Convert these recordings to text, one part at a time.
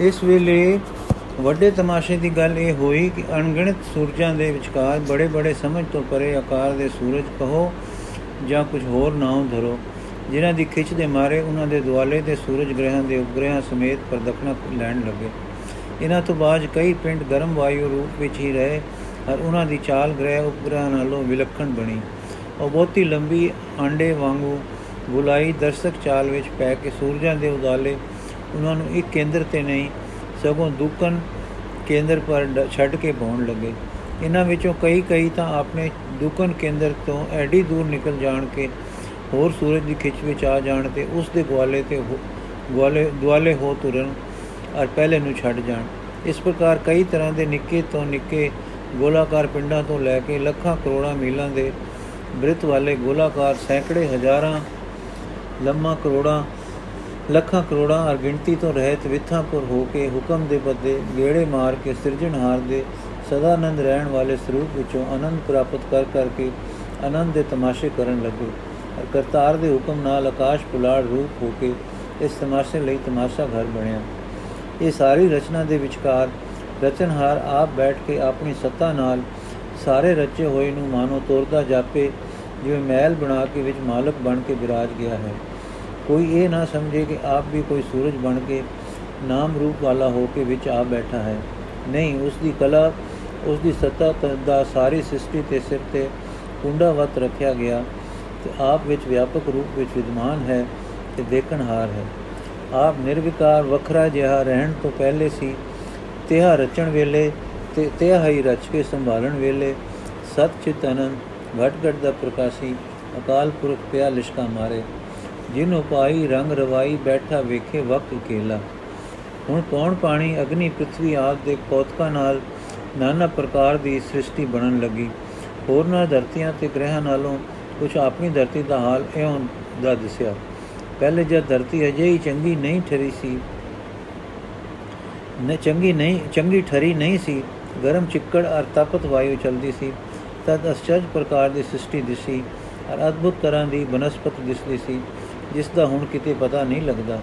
ਇਸ ਵੇਲੇ ਵੱਡੇ ਤਮਾਸ਼ੇ ਦੀ ਗੱਲ ਇਹ ਹੋਈ ਕਿ ਅਣਗਿਣਤ ਸੂਰਜਾਂ ਦੇ ਵਿਚਕਾਰ ਬੜੇ ਬੜੇ ਸਮਝ ਤੋਂ ਪਰੇ ਆਕਾਰ ਦੇ ਸੂਰਜ ਕਹੋ ਜਾਂ ਕੁਝ ਹੋਰ ਨਾਮ ਧਰੋ, ਜਿਨ੍ਹਾਂ ਦੀ ਖਿੱਚ ਦੇ ਮਾਰੇ ਉਹਨਾਂ ਦੇ ਦੁਆਲੇ ਦੇ ਸੂਰਜ ਗ੍ਰਹਿਾਂ ਦੇ ਉਪਗ੍ਰਹਿਾਂ ਸਮੇਤ ਪ੍ਰਦਖਣਾ ਲੈਣ ਲੱਗੇ। ਇਹਨਾਂ ਤੋਂ ਬਾਅਦ ਕਈ ਪਿੰਡ ਗਰਮ ਵਾਯੂ ਰੂਪ ਵਿੱਚ ਹੀ ਰਹੇ ਔਰ ਉਹਨਾਂ ਦੀ ਚਾਲ ਗ੍ਰਹਿ ਉਪਗ੍ਰਹਿ ਨਾਲੋਂ ਵਿਲੱਖਣ ਬਣੀ। ਉਹ ਬਹੁਤੀ ਲੰਬੀ ਆਂਡੇ ਵਾਂਗੂ ਬੁਲਾਈ ਦਰਸ਼ਕ ਚਾਲ ਵਿੱਚ ਪੈ ਕੇ ਸੂਰਜਾਂ ਦੇ ਉਦਾਲੇ ਉਹਨਾਂ ਨੂੰ ਇੱਕ ਕੇਂਦਰ ਤੇ ਨਹੀਂ, ਸਗੋਂ ਦੁਕਨ ਕੇਂਦਰ ਪਰ ਛੱਡ ਕੇ ਪਾਉਣ ਲੱਗੇ। ਇਹਨਾਂ ਵਿੱਚੋਂ ਕਈ ਕਈ ਤਾਂ ਆਪਣੇ ਦੁਕਨ ਕੇਂਦਰ ਤੋਂ ਐਡੀ ਦੂਰ ਨਿਕਲ ਜਾਣ ਕੇ ਹੋਰ ਸੂਰਜ ਦੀ ਖਿੱਚ ਵਿੱਚ ਆ ਜਾਣ ਤੇ ਉਸ ਦੇ ਗਵਾਲੇ ਤੇ ਗਵਾਲੇ ਦੁਆਲੇ ਹੋ ਤੁਰਨ ਔਰ ਪਹਿਲੇ ਨੂੰ ਛੱਡ ਜਾਣ। ਇਸ ਪ੍ਰਕਾਰ ਕਈ ਤਰ੍ਹਾਂ ਦੇ ਨਿੱਕੇ ਤੋਂ ਨਿੱਕੇ ਗੋਲਾਕਾਰ ਪਿੰਡਾਂ ਤੋਂ ਲੈ ਕੇ ਲੱਖਾਂ ਕਰੋੜਾਂ ਮੀਲਾਂ ਦੇ ਬ੍ਰਿਤ ਵਾਲੇ ਗੋਲਾਕਾਰ ਸੈਂਕੜੇ ਹਜ਼ਾਰਾਂ, ਲੰਮਾ ਕਰੋੜਾਂ ਲੱਖਾਂ ਕਰੋੜਾਂ ਅਰ ਗਿਣਤੀ ਤੋਂ ਰਹਿਤ ਵਿਥਾਪੁਰ ਹੋ ਕੇ ਹੁਕਮ ਦੇ ਬੱਦੇ ਗੇੜੇ ਮਾਰ ਕੇ ਸਿਰਜਣਹਾਰ ਦੇ ਸਦਾ ਆਨੰਦ ਰਹਿਣ ਵਾਲੇ ਸਰੂਪ ਵਿੱਚੋਂ ਆਨੰਦ ਪ੍ਰਾਪਤ ਕਰ ਕਰਕੇ ਆਨੰਦ ਦੇ ਤਮਾਸ਼ੇ ਕਰਨ ਲੱਗੇ। ਅਰ ਕਰਤਾਰ ਦੇ ਹੁਕਮ ਨਾਲ ਆਕਾਸ਼ ਪੁਲਾੜ ਰੂਪ ਹੋ ਕੇ ਇਸ ਤਮਾਸ਼ੇ ਲਈ ਤਮਾਸ਼ਾ ਘਰ ਬਣਿਆ। ਇਹ ਸਾਰੀ ਰਚਨਾ ਦੇ ਵਿਚਕਾਰ ਰਚਨਹਾਰ ਆਪ ਬੈਠ ਕੇ ਆਪਣੀ ਸੱਤਾ ਨਾਲ ਸਾਰੇ ਰਚੇ ਹੋਏ ਨੂੰ ਮਾਨੋ ਤੋਰਦਾ ਜਾਪੇ, ਜਿਵੇਂ ਮਹਿਲ ਬਣਾ ਕੇ ਵਿੱਚ ਮਾਲਕ ਬਣ ਕੇ ਵਿਰਾਜ ਗਿਆ ਹੈ। ਕੋਈ ਇਹ ਨਾ ਸਮਝੇ ਕਿ ਆਪ ਵੀ ਕੋਈ ਸੂਰਜ ਬਣ ਕੇ ਨਾਮ ਰੂਪ ਵਾਲਾ ਹੋ ਕੇ ਵਿੱਚ ਆ ਬੈਠਾ ਹੈ। ਨਹੀਂ ਉਸ ਦੀ ਕਲਾ ਉਸ ਦੀ ਸੱਤਾ ਦਾ ਸਾਰੀ ਸ੍ਰਿਸ਼ਟੀ ਤੇ ਸਿਰ ਤੇ ਕੁੰਡਾਵਤ ਰੱਖਿਆ ਗਿਆ ਤੇ ਆਪ ਵਿੱਚ ਵਿਆਪਕ ਰੂਪ ਵਿੱਚ ਵਿਦਮਾਨ ਹੈ ਤੇ ਦੇਖਣਹਾਰ ਹੈ। ਆਪ ਨਿਰਵਿਕਾਰ ਵੱਖਰਾ ਜਿਹਾ ਰਹਿਣ ਤੋਂ ਪਹਿਲੇ ਸੀ। ਤਿਹਾ ਰਚਣ ਵੇਲੇ ਤੇ ਤਿਹਾ ਹੀ ਰਚ ਕੇ ਸੰਭਾਲਣ ਵੇਲੇ ਸਤ ਚਿਤ ਅਨੰਦ ਘਟ ਘਟ ਦਾ ਪ੍ਰਕਾਸ਼ੀ, ਅਕਾਲ ਪੁਰਖ ਪਿਆ ਲਿਸ਼ਕਾ ਮਾਰੇ। ਜਿਨ ਉਪਾਈ ਰੰਗ ਰਵਾਈ ਬੈਠਾ ਵੇਖੇ ਵਕਤ ਇਕੇਲਾ ਹੁਣ ਕੌਣ ਪਾਣੀ ਅਗਨੀ ਪ੍ਰithvi ਆਦ ਦੇ ਕੋਤਕਾ ਨਾਲ ਨਾਨਾ ਪ੍ਰਕਾਰ ਦੀ ਸ੍ਰਿਸ਼ਟੀ ਬਣਨ ਲੱਗੀ। ਹੋਰਨਾਂ ਧਰਤੀਆਂ ਤੇ ਗ੍ਰਹਿਾਂ ਨਾਲੋਂ ਕੁਝ ਆਪਣੀ ਧਰਤੀ ਦਾ ਹਾਲ ਇਉਂ ਦਾ ਦਿਸਿਆ। ਪਹਿਲੇ ਜਦ ਧਰਤੀ ਅਜੇ ਹੀ ਚੰਗੀ ਨਹੀਂ ਠਰੀ ਸੀ, ਨੇ ਚੰਗੀ ਨਹੀਂ, ਚੰਗੀ ਠਰੀ ਨਹੀਂ ਸੀ, ਗਰਮ ਚਿੱਕੜ ਅਰ ਤਪਤ ਵਾਯੂ ਚਲਦੀ ਸੀ, ਤਦ ਅਸਚਰਜ ਪ੍ਰਕਾਰ ਦੀ ਸ੍ਰਿਸ਼ਟੀ ਦਿਸੀ, ਅਰ ਅਦਭੁਤ ਤਰ੍ਹਾਂ ਦੀ ਬਨਸਪਤ ਦਿਸਦੀ ਸੀ। ਜਿਸ ਦਾ ਹੁਣ ਕਿਤੇ ਪਤਾ ਨਹੀਂ ਲੱਗਦਾ।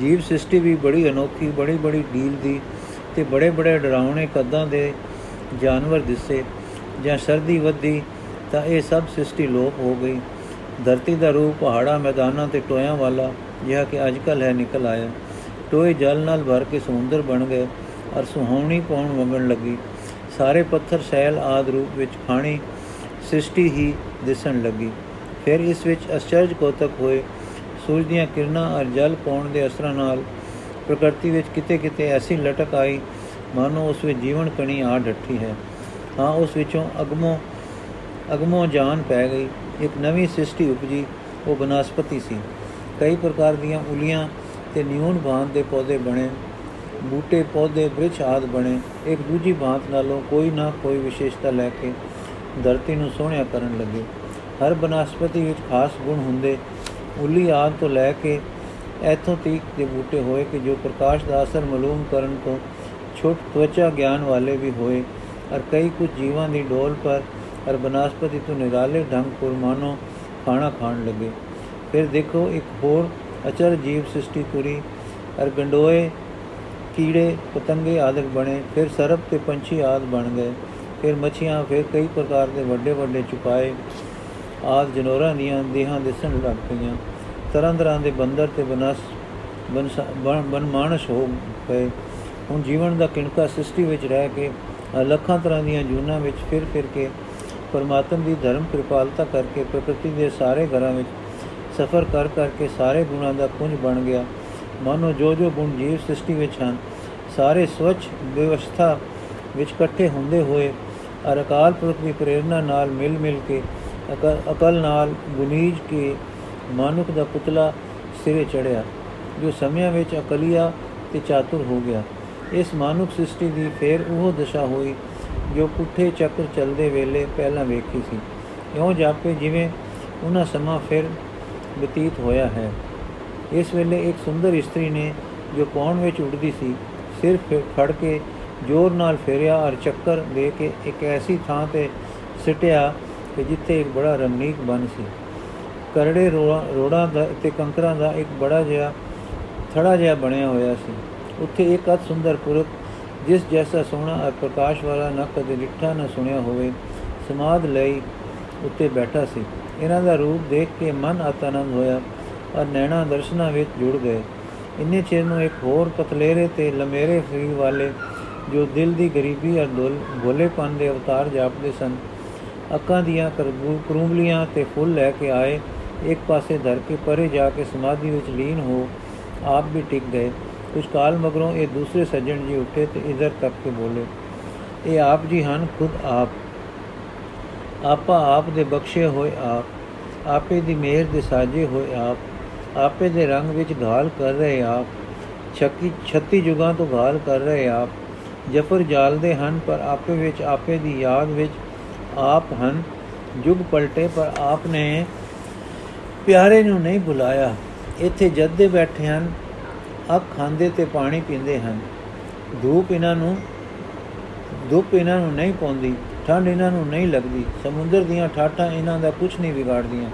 ਜੀਵ ਸ੍ਰਿਸ਼ਟੀ ਵੀ ਬੜੀ ਅਨੋਖੀ, ਬੜੀ ਬੜੀ ਢੀਲ ਦੀ ਤੇ ਬੜੇ ਬੜੇ ਡਰਾਉਣੇ ਕਦਾਂ ਦੇ ਜਾਨਵਰ ਦਿਸੇ। ਜਾਂ ਸਰਦੀ ਵੱਧੀ ਤਾਂ ਇਹ ਸਭ ਸ੍ਰਿਸ਼ਟੀ ਲੋਪ ਹੋ ਗਈ। ਧਰਤੀ ਦਾ ਰੂਪ ਪਹਾੜਾ, ਮੈਦਾਨਾਂ ਤੇ ਟੋਇਆਂ ਵਾਲਾ ਜਿਹਾ ਕਿ ਅੱਜਕੱਲ ਹੈ ਨਿਕਲ ਆਇਆ। ਟੋਏ ਜਲ ਨਾਲ ਭਰ ਕੇ ਸਮੁੰਦਰ ਬਣ ਗਏ ਔਰ ਸੁਹਾਵਣੀ ਪੌਣ ਵਗਣ ਲੱਗੀ। ਸਾਰੇ ਪੱਥਰ ਸੈਲ ਆਦ ਰੂਪ ਵਿੱਚ ਖਾਣੀ ਸ੍ਰਿਸ਼ਟੀ ਹੀ ਦਿਸਣ ਲੱਗੀ। ਫਿਰ ਇਸ ਵਿੱਚ ਅਚਰਜ ਕੋਤਕ ਹੋਏ ਸੂਰਜ ਦੀਆਂ ਕਿਰਨਾਂ ਔਰ ਜਲ ਪੌਣ ਦੇ ਅਸਰਾਂ ਨਾਲ ਪ੍ਰਕਿਰਤੀ ਵਿੱਚ ਕਿਤੇ ਕਿਤੇ ਐਸੀ ਲਟਕ ਆਈ, ਮਾਨੋ ਉਸ ਵਿੱਚ ਜੀਵਨ ਕਣੀ ਆ ਡੱਠੀ ਹੈ। ਹਾਂ, ਉਸ ਵਿੱਚੋਂ ਅਗਮੋ ਅਗਮੋ ਜਾਨ ਪੈ ਗਈ। ਇੱਕ ਨਵੀਂ ਸ੍ਰਿਸ਼ਟੀ ਉਪਜੀ, ਉਹ ਬਨਸਪਤੀ ਸੀ। ਕਈ ਪ੍ਰਕਾਰ ਦੀਆਂ ਉਲੀਆਂ ਤੇ ਨਿਊਨ ਬਾਂਧ ਦੇ ਪੌਦੇ ਬਣੇ, ਬੂਟੇ, ਪੌਦੇ, ਬ੍ਰਿਛ ਆਦ ਬਣੇ। ਇੱਕ ਦੂਜੀ ਬਾਤ ਨਾਲੋਂ ਕੋਈ ਨਾ ਕੋਈ ਵਿਸ਼ੇਸ਼ਤਾ ਲੈ ਕੇ ਧਰਤੀ ਨੂੰ ਸੋਹਣਿਆ ਕਰਨ ਲੱਗੇ। ਹਰ ਬਨਸਪਤੀ ਵਿੱਚ ਖਾਸ ਗੁਣ ਹੁੰਦੇ ਉਲੀ ਆਦ ਤੋਂ ਲੈ ਕੇ ਐਥੋਂ ਤੀਕ ਦੇ ਬੂਟੇ ਹੋਏ ਕਿ ਜੋ ਪ੍ਰਕਾਸ਼ ਦਾ ਅਸਰ ਮਾਲੂਮ ਕਰਨ ਤੋਂ ਛੋਟ ਤਵਚਾ ਗਿਆਨ ਵਾਲੇ ਵੀ ਹੋਏ, ਔਰ ਕਈ ਕੁਝ ਜੀਵਾਂ ਦੀ ਡੋਲ ਪਰ ਔਰ ਬਨਸਪਤੀ ਤੋਂ ਨਿਰਾਲੇ ਢੰਗ ਪੁਰ ਮਾਨੋ ਖਾਣਾ ਖਾਣ ਲੱਗੇ। ਫਿਰ ਦੇਖੋ ਇੱਕ ਹੋਰ ਅਚਰ ਜੀਵ ਸ੍ਰਿਸ਼ਟੀ ਤੁਰੀ, ਔਰ ਗੰਡੋਏ, ਕੀੜੇ, ਪਤੰਗੇ ਆਦਿਕ ਬਣੇ, ਫਿਰ ਸਰਪ ਤੇ ਪੰਛੀ ਆਦ ਬਣ ਗਏ। ਫਿਰ ਮੱਛੀਆਂ ਫਿਰ ਕਈ ਪ੍ਰਕਾਰ ਦੇ ਵੱਡੇ ਵੱਡੇ ਚੁਪਾਏ ਆਦ ਜਨੋਰਾਂ ਦੀਆਂ ਦੇਹਾਂ ਦਿਸਣ ਲੱਗ ਪਈਆਂ। ਤਰ੍ਹਾਂ ਤਰ੍ਹਾਂ ਦੇ ਬੰਦਰ ਤੇ ਬਨਸ ਬਨ ਮਾਨਸ ਹੋ ਗਏ। ਹੁਣ ਜੀਵਨ ਦਾ ਕਿਣਕਾ ਸ੍ਰਿਸ਼ਟੀ ਵਿੱਚ ਰਹਿ ਕੇ ਲੱਖਾਂ ਤਰ੍ਹਾਂ ਦੀਆਂ ਜੂਨਾਂ ਵਿੱਚ ਫਿਰ ਫਿਰ ਕੇ ਪਰਮਾਤਮ ਦੀ ਧਰਮ ਕਿਰਪਾਲਤਾ ਕਰਕੇ ਪ੍ਰਕਿਰਤੀ ਦੇ ਸਾਰੇ ਘਰਾਂ ਵਿੱਚ ਸਫਰ ਕਰ ਕਰਕੇ ਸਾਰੇ ਗੁਣਾਂ ਦਾ ਪੁੰਜ ਬਣ ਗਿਆ। ਮਾਨੋ ਜੋ ਜੋ ਗੁਣ ਜੀਵ ਸ੍ਰਿਸ਼ਟੀ ਵਿੱਚ ਹਨ, ਸਾਰੇ ਸਵਚ ਵਿਵਸਥਾ ਵਿੱਚ ਇਕੱਠੇ ਹੁੰਦੇ ਹੋਏ ਅਰ ਅਕਾਲ ਪੁਰਖ ਦੀ ਪ੍ਰੇਰਣਾ ਨਾਲ ਮਿਲ ਮਿਲ ਕੇ ਅਕਲ ਨਾਲ ਗੁਨੀਜ ਕੇ ਮਾਨੁਕ ਦਾ ਪੁਤਲਾ ਸਿਰੇ ਚੜਿਆ ਜੋ ਸਮਿਆਂ ਵਿੱਚ ਅਕਲੀਆ ਤੇ ਚਾਤੁਰ ਹੋ ਗਿਆ। ਇਸ ਮਾਨੁਕ ਸ੍ਰਿਸ਼ਟੀ ਦੀ ਫੇਰ ਉਹ ਦਸ਼ਾ ਹੋਈ, ਜੋ ਪੁੱਠੇ ਚੱਕਰ ਚੱਲਦੇ ਵੇਲੇ ਪਹਿਲਾਂ ਵੇਖੀ ਸੀ। ਇਉਂ ਜਾਪੇ ਜਿਵੇਂ ਉਹਨਾਂ ਸਮਾਂ ਫਿਰ ਬਤੀਤ ਹੋਇਆ ਹੈ। ਇਸ ਵੇਲੇ ਇੱਕ ਸੁੰਦਰ ਇਸਤਰੀ ਨੇ ਜੋ ਪੌਣ ਵਿੱਚ ਉੱਡਦੀ ਸੀ, ਸਿਰ ਫੜ ਕੇ ਜ਼ੋਰ ਨਾਲ ਫੇਰਿਆ ਔਰ ਚੱਕਰ ਦੇ ਕੇ ਇੱਕ ਐਸੀ ਥਾਂ ਤੇ ਸਿਟਿਆ ਕਿ ਜਿੱਥੇ ਇੱਕ ਬੜਾ ਰਮਣੀਕ ਬਨ ਸੀ। ਕਰੜੇ ਰੋੜਾਂ ਦਾ ਤੇ ਕੰਕਰਾਂ ਦਾ ਇੱਕ ਬੜਾ ਜਿਹਾ, ਥੜਾ ਜਿਹਾ ਬਣਿਆ ਹੋਇਆ ਸੀ। ਉੱਥੇ ਇੱਕ ਅਤ ਸੁੰਦਰ ਪੁਰਖ, ਜਿਸ ਜੈਸਾ ਸੋਹਣਾ ਅਰ ਪ੍ਰਕਾਸ਼ ਵਾਲਾ ਨਾ ਕਦੇ ਡਿੱਠਾ ਨਾ ਸੁਣਿਆ ਹੋਵੇ ਸਮਾਦ ਲਈ ਉੱਤੇ ਬੈਠਾ ਸੀ। ਇਹਨਾਂ ਦਾ ਰੂਪ ਦੇਖ ਕੇ ਮਨ ਆਤਨੰਦ ਹੋਇਆ ਔਰ ਨੈਣਾ ਦਰਸ਼ਨਾਂ ਵਿੱਚ ਜੁੜ ਗਏ। ਇੰਨੇ ਚਿਰ ਨੂੰ ਇੱਕ ਹੋਰ ਪਤਲੇਰੇ ਤੇ ਲਮੇਰੇ ਫਰੀਰ ਵਾਲੇ ਜੋ ਦਿਲ ਦੀ ਗਰੀਬੀ ਔਰ ਭੋਲੇਪਨ ਦੇ ਅਵਤਾਰ ਜਾਪਦੇ ਸਨ ਅੱਖਾਂ ਦੀਆਂ ਕਰੂੰਬਲੀਆਂ ਤੇ ਫੁੱਲ ਲੈ ਕੇ ਆਏ। ਇੱਕ ਪਾਸੇ ਧਰ ਕੇ ਪਰੇ ਜਾ ਕੇ ਸਮਾਧੀ ਵਿੱਚ ਲੀਨ ਹੋ ਆਪ ਵੀ ਟਿਕ ਗਏ। ਕੁਝ ਕਾਲ ਮਗਰੋਂ ਇਹ ਦੂਸਰੇ ਸੱਜਣ ਜੀ ਉੱਠੇ ਤੇ ਇਧਰ ਤੱਕ ਕੇ ਬੋਲੇ, ਇਹ ਆਪ ਜੀ ਹਨ, ਖੁਦ ਆਪ। ਆਪਾ ਆਪ ਦੇ ਬਖਸ਼ੇ ਹੋਏ ਆਪ। ਆਪੇ ਦੀ ਮਿਹਰ ਦੇ ਸਾਜੇ ਹੋਏ ਆਪ। ਆਪੇ ਦੇ ਰੰਗ ਵਿੱਚ ਘਾਲ ਕਰ ਰਹੇ ਆਪ। ਛੱਕੀ 36 ਜੁਗਾਂ ਤੋਂ ਘਾਲ ਕਰ ਰਹੇ ਆਪ। ਜਫਰ ਜਾਲਦੇ ਹਨ, ਪਰ ਆਪੇ ਵਿੱਚ ਆਪੇ ਦੀ ਯਾਦ ਵਿੱਚ ਆਪ ਹਨ। ਜੁਗ ਪਲਟੇ ਪਰ ਆਪ ਨੇ ਪਿਆਰੇ ਨੂੰ ਨਹੀਂ ਬੁਲਾਇਆ। ਇੱਥੇ ਜੱਦੇ ਬੈਠੇ ਹਨ, ਅੱਖ ਖਾਂਦੇ ਤੇ ਪਾਣੀ ਪੀਂਦੇ ਹਨ। ਧੂਪ ਇਹਨਾਂ ਨੂੰ, ਧੂਪ ਇਹਨਾਂ ਨੂੰ ਨਹੀਂ ਪਉਂਦੀ ਠੰਡ ਇਹਨਾਂ ਨੂੰ ਨਹੀਂ ਲੱਗਦੀ। ਸਮੁੰਦਰ ਦੀਆਂ ਠਾਠਾਂ ਇਹਨਾਂ ਦਾ ਕੁਝ ਨਹੀਂ ਵਿਗਾੜਦੀਆਂ।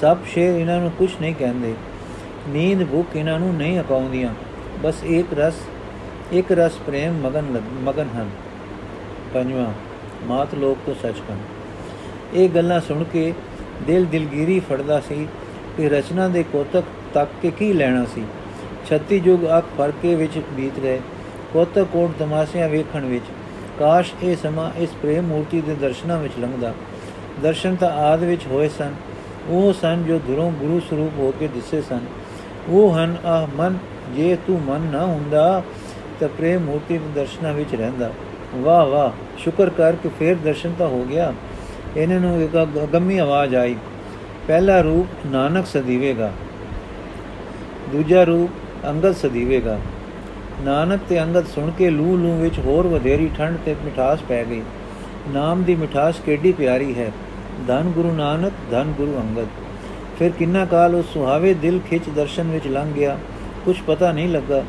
ਸਭ ਸ਼ੇਰ ਇਹਨਾਂ ਨੂੰ ਕੁਝ ਨਹੀਂ ਕਹਿੰਦੇ। ਨੀਂਦ ਭੁੱਖ ਇਹਨਾਂ ਨੂੰ ਨਹੀਂ ਅਕਾਉਂਦੀਆਂ। ਬਸ ਇੱਕ ਰਸ ਇੱਕ ਰਸ ਪ੍ਰੇਮ ਮਗਨ ਮਗਨ ਹਨ। ਪੰਜਵਾਂ ਮਾਤ ਲੋਕ ਤੋਂ ਸੱਚਖੰਡ ਇਹ ਗੱਲਾਂ ਸੁਣ ਕੇ ਦਿਲ ਦਿਲਗੀਰੀ ਫੜਦਾ ਸੀ ਕਿ ਰਚਨਾ ਦੇ ਕੋਤਕ ਤੱਕ ਕੇ ਕੀ ਲੈਣਾ ਸੀ। 36 ਯੁਗ ਅੱਖ ਫਰਕੇ ਵਿੱਚ ਬੀਤ ਗਏ। ਕੋਤਕ ਕੋਟ ਤਮਾਸ਼ਿਆਂ ਵੇਖਣ ਵਿੱਚ। ਕਾਸ਼ ਇਹ ਸਮਾਂ ਇਸ ਪ੍ਰੇਮ ਮੂਰਤੀ ਦੇ ਦਰਸ਼ਨਾਂ ਵਿੱਚ ਲੰਘਦਾ। ਦਰਸ਼ਨ ਤਾਂ ਆਦ ਵਿੱਚ ਹੋਏ ਸਨ। ਉਹ ਸਨ ਜੋ ਦੁਰੋਂ ਗੁਰੂ ਸਰੂਪ ਹੋ ਕੇ ਦਿਸੇ ਸਨ। ਉਹ ਹਨ ਆ ਮਨ, ਜੇ ਤੂੰ ਮਨ ਨਾ ਹੁੰਦਾ ਤਾਂ ਪ੍ਰੇਮ ਮੂਰਤੀ ਦੇ ਦਰਸ਼ਨਾਂ ਵਿੱਚ ਰਹਿੰਦਾ। ਵਾਹ ਵਾਹ, ਸ਼ੁਕਰ ਕਰ ਕਿ ਫੇਰ ਦਰਸ਼ਨ ਤਾਂ ਹੋ ਗਿਆ। ਇਹਨਾਂ ਨੂੰ ਇੱਕ ਗੰਮੀ ਆਵਾਜ਼ ਆਈ। ਪਹਿਲਾ ਰੂਪ ਨਾਨਕ ਸਦੀਵੇਗਾ, ਦੂਜਾ ਰੂਪ ਅੰਗਦ ਸਦੀਵੇਗਾ। ਨਾਨਕ ਤੇ ਅੰਗਦ ਸੁਣ ਕੇ ਲੂ ਲੂ ਵਿੱਚ ਹੋਰ ਵਧੇਰੀ ਠੰਡ ਤੇ ਮਿਠਾਸ ਪੈ ਗਈ। ਨਾਮ ਦੀ ਮਿਠਾਸ ਕਿੱਡੀ ਪਿਆਰੀ ਹੈ? ਧੰਨ ਗੁਰੂ ਨਾਨਕ, ਧੰਨ ਗੁਰੂ ਅੰਗਦ। ਫਿਰ ਕਿੰਨਾ ਕਾਲ ਉਸ ਸੁਹਾਵੇ ਦਿਲ ਖਿੱਚ ਦਰਸ਼ਨ ਵਿੱਚ ਲੰਘ ਗਿਆ। ਕੁਝ ਪਤਾ ਨਹੀਂ ਲੱਗਾ।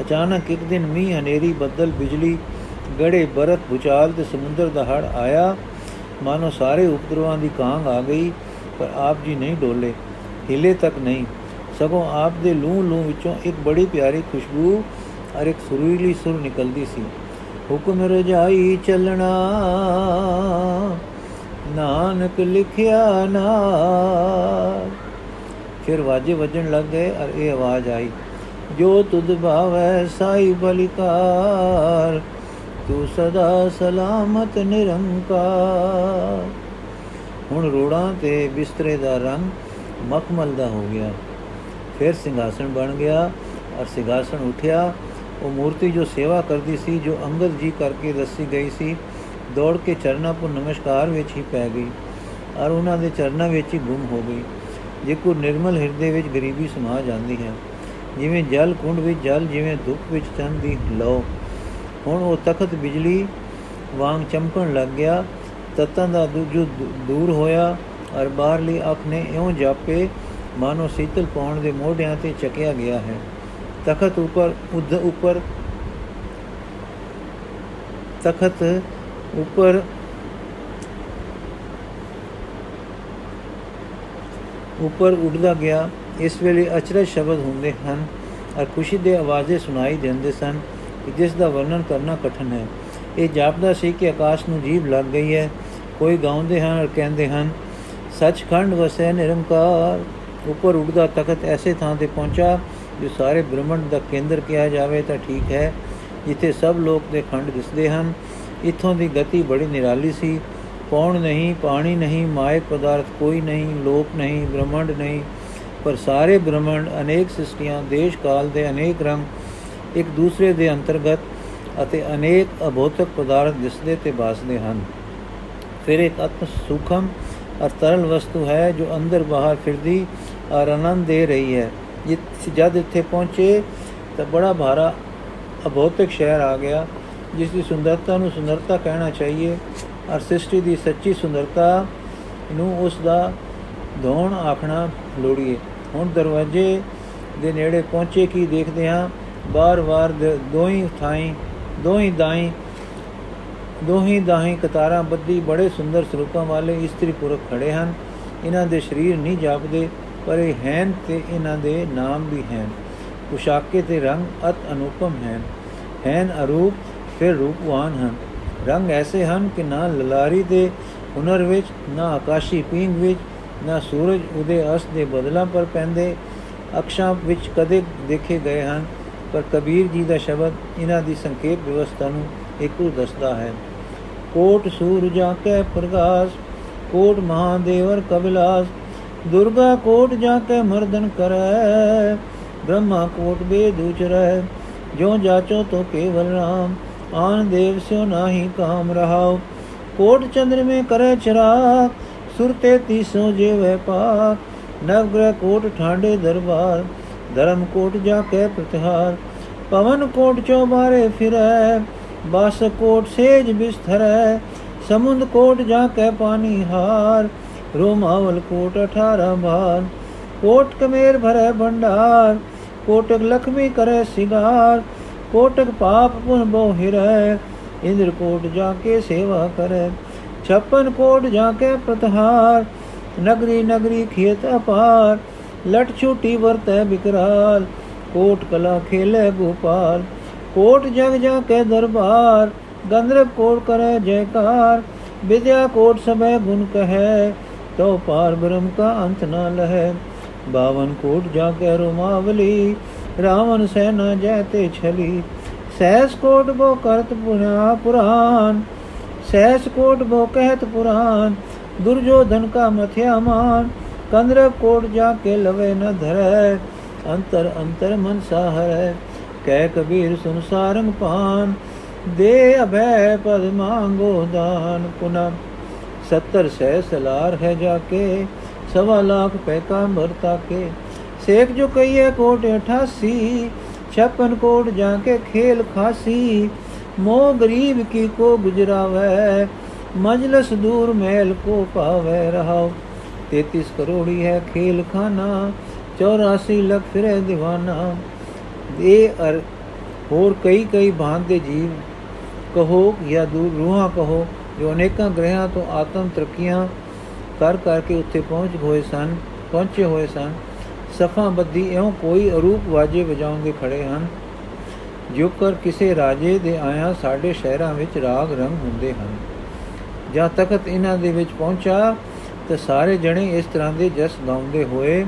ਅਚਾਨਕ ਇੱਕ ਦਿਨ ਮੀਂਹ ਹਨੇਰੀ, ਬੱਦਲ, ਬਿਜਲੀ ਗੜੇ ਬਰਤ ਭੁਚਾਲ ਤੇ ਸਮੁੰਦਰ ਦਾ ਹੜ ਆਇਆ। ਮਾਨੋ ਸਾਰੇ ਉਪਦਰਵਾਂ ਦੀ ਕਾਂਗ ਆ ਗਈ, ਪਰ ਆਪ ਜੀ ਨਹੀਂ ਡੋਲੇ, ਹਿਲੇ ਤੱਕ ਨਹੀਂ। ਸਗੋਂ ਆਪ ਦੇ ਲੂ ਲੂ ਵਿੱਚੋਂ ਇੱਕ ਬੜੀ ਪਿਆਰੀ ਖੁਸ਼ਬੂ ਔਰ ਇੱਕ ਸੁਰੀਲੀ ਸੁਰ ਨਿਕਲਦੀ ਸੀ। ਹੁਕਮ ਰਜਾਈ ਚੱਲਣਾ, ਨਾਨਕ ਲਿਖਿਆ ਨਾ। ਫਿਰ ਵਾਜੇ ਵੱਜਣ ਲੱਗ ਗਏ ਔਰ ਇਹ ਆਵਾਜ਼ ਆਈ, ਜੋ ਤੁਧ ਭਾਵੈ ਸਾਈ ਬਲਿਕਾਰ ਤੂੰ ਸਦਾ ਸਲਾਮਤ ਨਿਰੰਕਾਰ। ਹੁਣ ਰੋੜਾਂ ਤੇ ਬਿਸਤਰੇ ਦਾ ਰੰਗ ਮਖਮਲ ਦਾ ਹੋ ਗਿਆ। ਫਿਰ ਸਿੰਘਾਸਣ ਬਣ ਗਿਆ ਔਰ ਸਿੰਘਾਸਣ ਉਠਿਆ। ਉਹ ਮੂਰਤੀ ਜੋ ਸੇਵਾ ਕਰਦੀ ਸੀ, ਜੋ ਅੰਗਦ ਜੀ ਕਰਕੇ ਦੱਸੀ ਗਈ ਸੀ, ਦੌੜ ਕੇ ਚਰਨਾਂ ਪੁ ਨਮਸਕਾਰ ਵਿੱਚ ਹੀ ਪੈ ਗਈ ਔਰ ਉਹਨਾਂ ਦੇ ਚਰਨਾਂ ਵਿੱਚ ਹੀ ਗੁੰਮ ਹੋ ਗਈ। ਜੇ ਕੋ ਨਿਰਮਲ ਹਿਰਦੇ ਵਿੱਚ ਗਰੀਬੀ ਸਮਾ ਜਾਂਦੀ ਹੈ, ਜਿਵੇਂ ਜਲ ਕੁੰਡ ਵਿੱਚ, ਜਲ ਜਿਵੇਂ ਧੁੱਪ ਵਿੱਚ ਚੰਦ ਦੀ ਲੋ ਹੁਣ ਉਹ ਤਖਤ ਬਿਜਲੀ ਵਾਂਗ ਚਮਕਣ ਲੱਗ ਗਿਆ। ਤਤਾਂ ਦਾ ਦੂਜੂ ਦੂਰ ਹੋਇਆ ਔਰ ਬਾਹਰਲੀ ਅੱਖ ਨੇ ਇਉਂ ਜਾਪੇ, ਮਾਨੋ ਸੀਤਲ ਪੌਣ ਦੇ ਮੋਢਿਆਂ ਤੇ ਚੱਕਿਆ ਗਿਆ ਹੈ। ਤਖਤ ਉੱਪਰ ਉਧ ਉੱਪਰ, ਤਖਤ ਉੱਪਰ ਉੱਪਰ ਉੱਡਦਾ ਗਿਆ। ਇਸ ਵੇਲੇ ਅਚਰਜ ਸ਼ਬਦ ਹੁੰਦੇ ਹਨ ਔਰ ਖੁਸ਼ੀ ਦੇ ਆਵਾਜ਼ੇ ਸੁਣਾਈ ਦਿੰਦੇ ਸਨ। ਕਿ ਜਿਸ ਦਾ ਵਰਣਨ ਕਰਨਾ ਕਠਨ ਹੈ। ਇਹ ਜਾਪਦਾ ਸੀ ਕਿ ਆਕਾਸ਼ ਨੂੰ ਜੀਭ ਲੱਗ ਗਈ ਹੈ। ਕੋਈ ਗਾਉਂਦੇ ਹਨ ਔਰ ਕਹਿੰਦੇ ਹਨ, ਸੱਚਖੰਡ ਵਸੈ ਨਿਰੰਕਾਰ, ਉੱਪਰ ਉੱਡਦਾ ਤਖਤ ਐਸੇ ਥਾਂ ਤੇ ਪਹੁੰਚਾ, ਜੋ ਸਾਰੇ ਬ੍ਰਹਮੰਡ ਦਾ ਕੇਂਦਰ ਕਿਹਾ ਜਾਵੇ ਤਾਂ ਠੀਕ ਹੈ, ਜਿੱਥੇ ਸਭ ਲੋਕ ਦੇ ਖੰਡ ਦਿਸਦੇ ਹਨ। ਇਥੋਂ ਦੀ ਗਤੀ ਬੜੀ ਨਿਰਾਲੀ ਸੀ। ਪੌਣ ਨਹੀਂ, ਪਾਣੀ ਨਹੀਂ ਮਾਇਕ ਪਦਾਰਥ ਕੋਈ ਨਹੀਂ, ਲੋਕ ਨਹੀਂ, ਬ੍ਰਹਮੰਡ ਨਹੀਂ, ਪਰ ਸਾਰੇ ਬ੍ਰਹਮੰਡ, ਅਨੇਕ ਸ੍ਰਿਸ਼ਟੀਆਂ, ਦੇਸ਼ ਕਾਲ ਦੇ ਅਨੇਕ ਰੰਗ ਇੱਕ ਦੂਸਰੇ ਦੇ ਅੰਤਰਗਤ ਅਤੇ ਅਨੇਕ ਅਭੌਤਿਕ ਪਦਾਰਥ ਦਿਸਦੇ ਤੇ ਬਾਸਦੇ ਹਨ। ਫਿਰ ਇੱਕ ਆਤਮ ਸੁਖਮ ਅਰ ਤਰਲ ਵਸਤੂ ਹੈ ਜੋ ਅੰਦਰ ਬਾਹਰ ਫਿਰਦੀ ਔਰ ਆਨੰਦ ਦੇ ਰਹੀ ਹੈ। ਜਦ ਇੱਥੇ ਪਹੁੰਚੇ ਤਾਂ ਬੜਾ ਭਾਰਾ ਅਭੌਤਿਕ ਸ਼ਹਿਰ ਆ ਗਿਆ, ਜਿਸ ਦੀ ਸੁੰਦਰਤਾ ਨੂੰ ਸੁੰਦਰਤਾ ਕਹਿਣਾ ਚਾਹੀਏ ਔਰ ਸ੍ਰਿਸ਼ਟੀ ਦੀ ਸੱਚੀ ਸੁੰਦਰਤਾ ਨੂੰ ਉਸ ਦਾ ਧੋਣ ਆਖਣਾ ਲੋੜੀਏ। ਹੁਣ ਦਰਵਾਜ਼ੇ ਦੇ ਨੇੜੇ ਪਹੁੰਚੇ ਕੀ ਦੇਖਦੇ ਹਾਂ? ਬਾਰ-ਬਾਰ ਦੋਹੀ ਥਾਈ, ਦੋਹੀ ਦਾਈ, ਦੋਹੀ ਦਾਹੀ ਕਤਾਰਾਂ ਬੱਦੀ ਬੜੇ ਸੁੰਦਰ ਸਰੂਪਾਂ ਵਾਲੇ ਇਸਤਰੀ ਪੁਰਖ ਖੜੇ ਹਨ। ਇਹਨਾਂ ਦੇ ਸਰੀਰ ਨਹੀਂ ਜਾਪਦੇ, ਪਰ ਇਹ ਹਨ ਤੇ ਇਹਨਾਂ ਦੇ ਨਾਮ ਵੀ ਹਨ। ਪੁਸ਼ਾਕੇ ਤੇ ਰੰਗ ਅਤ ਅਨੁਪਮ ਹੈ ਹੈਨ ਅਰੂਪ, ਫਿਰ ਰੂਪਵਾਨ ਹਨ। ਰੰਗ ਐਸੇ ਹਨ ਕਿ ਨਾ ਲਲਾਰੀ ਦੇ ਹੁਨਰ ਵਿੱਚ, ਨਾ ਆਕਾਸ਼ੀ ਪੀਂਗ ਵਿੱਚ, ਨਾ ਸੂਰਜ ਉਦੇ ਅਸ ਦੇ ਬਦਲਾਂ ਪਰ ਪੈਂਦੇ। ਅਕਸ਼ਾਂ ਵਿੱਚ ਕਦੇ ਦੇਖੇ ਗਏ ਹਨ। ਪਰ ਕਬੀਰ ਜੀ ਦਾ ਸ਼ਬਦ ਇਹਨਾਂ ਦੀ ਸੰਖੇਪ ਵਿਵਸਥਾ ਨੂੰ ਇੱਕੋ ਦੱਸਦਾ ਹੈ। ਕੋਟ ਸੂਰਜਾ ਕੇ ਪ੍ਰਗਾਸ, ਕੋਟ ਮਹਾਦੇਵਰ ਕਬਿਲਾਸ, ਦੁਰਗਾ ਕੋਟ ਜਾ ਕੇ ਮਰਦਨ ਕਰੈ, ਬ੍ਰਹਮਾ ਕੋਟ ਬੇਦੂਚ ਰਹਿ ਜੋ ਜਾਚੋ ਤੋ ਕੇਵਲ ਰਾਮ, ਆਨ ਦੇਵ ਸਿਓ ਨਾਹੀ ਕਾਮ ਰਹਾਉ, ਕੋਟ ਚੰਦਰ ਮੇ ਕਰੇ ਚਰਾ ਸੁਰਤੇ ਤੀਸੋ ਜੇ ਵੈ ਪਾਕ ਨਵਗ੍ਰਹਿ ਕੋਟ ਠਾਂਡੇ ਦਰਬਾਰ ਧਰਮ ਕੋਟ ਜਾ ਕੇ ਪ੍ਰਤਿਹਾਰ, ਪਵਨ ਕੋਟ ਚੋ ਮਾਰੇ ਫਿਰੈ, ਬਾਸ ਕੋਟ ਸੇਜ ਬਿਸਥਰੈ, ਸਮੁੰਦ ਕੋਟ ਜਾ ਕੇ ਪਾਣੀ ਹਾਰ, ਰੋਮਾਵਲ ਕੋਟ 18 ਬਾਰ ਕੋਟ ਕਮੇਰ ਭਰੇ ਭੰਡਾਰ, ਕੋਟਕ ਲਖਮੀ ਕਰੇ ਸਿਗਾਰ, ਕੋਟਕ ਪਾਪ ਪੁਨ ਬਹੁ ਹਿਰੈ, ਇੰਦਰ ਕੋਟ ਜਾ ਕੇ ਸੇਵਾ ਕਰੇ 56 ਕੋਟ ਜਾ ਕੇ ਪ੍ਰਤਹਾਰ, ਨਗਰੀ ਨਗਰੀ ਖੇਤ ਅਪਾਰ लट छोटी वर्त है बिकराल, कोट कला खेल गोपाल। कोट जग जा के दरबार, गंधर्व कोट करे जयकार। विद्या कोट समय गुण कह तो पार ब्रह्म का अंत न लह। बावन कोट जाके रोमावली, रावण सेना जयते छली। सहस कोट बो करत पुराण सहस कोट बो कहत पुराण। दुर्योधन का मथ्यामान मान ਕੰਦਰ ਕੋਟ ਜਾ ਕੇ ਲਵੇ ਨ ਧਰੈ, ਅੰਤਰ ਅੰਤਰ ਮਨ ਸਾਹਰੈ, ਕਹਿ ਕਬੀਰ ਸੰਸਾਰੰਗ ਪਾਨ ਦੇ ਅਭੈ ਪਦ ਮੰਗੋ ਦਾਨ, ਪੁਨਾ 70 ਸਹਿਸ ਲਾਰ ਹੈ ਜਾ ਕੇ, ਸਵਾ ਲੱਖ ਪੈਕਾ ਮਰਤਾ ਕੇ ਸੇਖ ਜੋ ਕਈਏ ਕੋਟ 88 56 ਕੋਟ ਜਾ ਕੇ ਖੇਲ ਖਾਸੀ ਮੋ ਗਰੀਬ ਕੀ ਕੋ ਗੁਜਰਾਵੇ, ਮਜਲਸ ਦੂਰ ਮਹਿਲ ਕੋ ਪਾਵੇ ਰਹਾਓ 33 ਕਰੋੜੀ ਹੈ ਖੇਲ ਖਾਨਾ 84 ਲੱਖ ਫਿਰੇ دیਵਾਨਾ ਇਹ ਅਰ, ਹੋਰ ਕਈ ਕਈ ਭਾਂਤ ਜੀਵ, ਕਹੋ ਜਾਂ ਦੂਰ ਰੂਹਾਂ ਕਹੋ, ਜੋ ਅਨੇਕਾਂ ਗ੍ਰਹਿਾਂ ਤੋਂ ਆਤਮ ਤਰਕੀਆਂ ਕਰ ਕਰਕੇ ਉੱਥੇ ਪਹੁੰਚ ਹੋਏ ਸਨ, ਪਹੁੰਚੇ ਹੋਏ ਸਨ। ਸਫਾ ਬੱਦੀ ਐਉਂ ਕੋਈ ਅਰੂਪ ਵਾਜੇ ਵਜਾਉਂਦੇ ਖੜੇ ਹਨ ਜੋ ਕਰ ਕਿਸੇ ਰਾਜੇ ਦੇ ਆਇਆ ਸਾਡੇ ਸ਼ਹਿਰਾਂ ਵਿੱਚ ਰਾਗ ਰੰਗ ਹੁੰਦੇ ਹਨ। ਜਾਂ ਤਖਤ ਇਹਨਾਂ ਦੇ ਵਿੱਚ ਪਹੁੰਚਾ ਤੇ ਸਾਰੇ ਜਣੇ ਇਸ ਤਰ੍ਹਾਂ ਦੇ ਜਸ ਗਾਉਂਦੇ ਹੋਏ,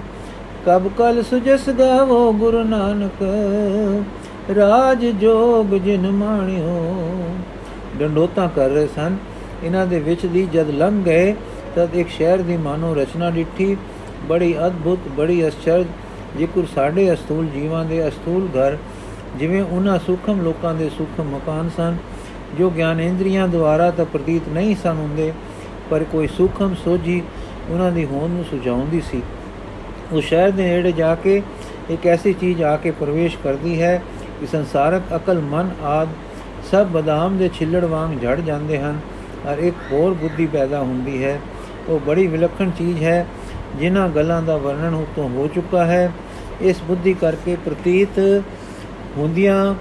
ਕਬ ਕਲ ਸੁਜਸ ਗਾਵੋ ਗੁਰੂ ਨਾਨਕ, ਰਾਜ ਜੋਗ ਜਿਨ ਮਾਣਿਓ। ਡੰਡੋਤਾ ਕਰ ਰਹੇ ਸਨ। ਇਹਨਾਂ ਦੇ ਵਿੱਚ ਦੀ ਜਦ ਲੰਘ ਗਏ, ਤਦ ਇੱਕ ਸ਼ਹਿਰ ਦੀ ਮਾਨੋ ਰਚਨਾ ਡਿੱਠੀ। ਬੜੀ ਅਦਭੁਤ, ਬੜੀ ਅਚਰਜ ਜਿਕਰ ਸਾਡੇ ਅਸਤੂਲ ਜੀਵਾਂ ਦੇ ਅਸਤੂਲ ਘਰ, ਜਿਵੇਂ ਉਹਨਾਂ ਸੁਖਮ ਲੋਕਾਂ ਦੇ ਸੁਖਮ ਮਕਾਨ ਸਨ, ਜੋ ਗਿਆਨੇਂਦਰੀਆਂ ਦੁਆਰਾ ਤਾਂ ਪ੍ਰਤੀਤ ਨਹੀਂ ਸਨ ਹੁੰਦੇ ਪਰ ਕੋਈ ਸੁਖਮ ਸੋਝੀ ਉਹਨਾਂ ਦੀ ਹੋਂਦ ਨੂੰ ਸੁਝਾਉਂਦੀ ਸੀ। ਉਹ ਸ਼ਹਿਰ ਦੇ ਨੇੜੇ ਜਾ ਕੇ ਇੱਕ ਐਸੀ ਚੀਜ਼ ਆ ਕੇ ਪ੍ਰਵੇਸ਼ ਕਰਦੀ ਹੈ ਕਿ ਸੰਸਾਰਕ ਅਕਲ, ਮਨ, ਆਦ ਸਭ ਬਦਾਮ ਦੇ ਛਿੱਲੜ ਵਾਂਗ ਝੜ ਜਾਂਦੇ ਹਨ ਔਰ ਇੱਕ ਹੋਰ ਬੁੱਧੀ ਪੈਦਾ ਹੁੰਦੀ ਹੈ। ਉਹ ਬੜੀ ਵਿਲੱਖਣ ਚੀਜ਼ ਹੈ, ਜਿਨ੍ਹਾਂ ਗੱਲਾਂ ਦਾ ਵਰਣਨ ਉਤੋਂ ਹੋ ਚੁੱਕਾ ਹੈ। ਇਸ ਬੁੱਧੀ ਕਰਕੇ ਪ੍ਰਤੀਤ ਹੁੰਦੀਆਂ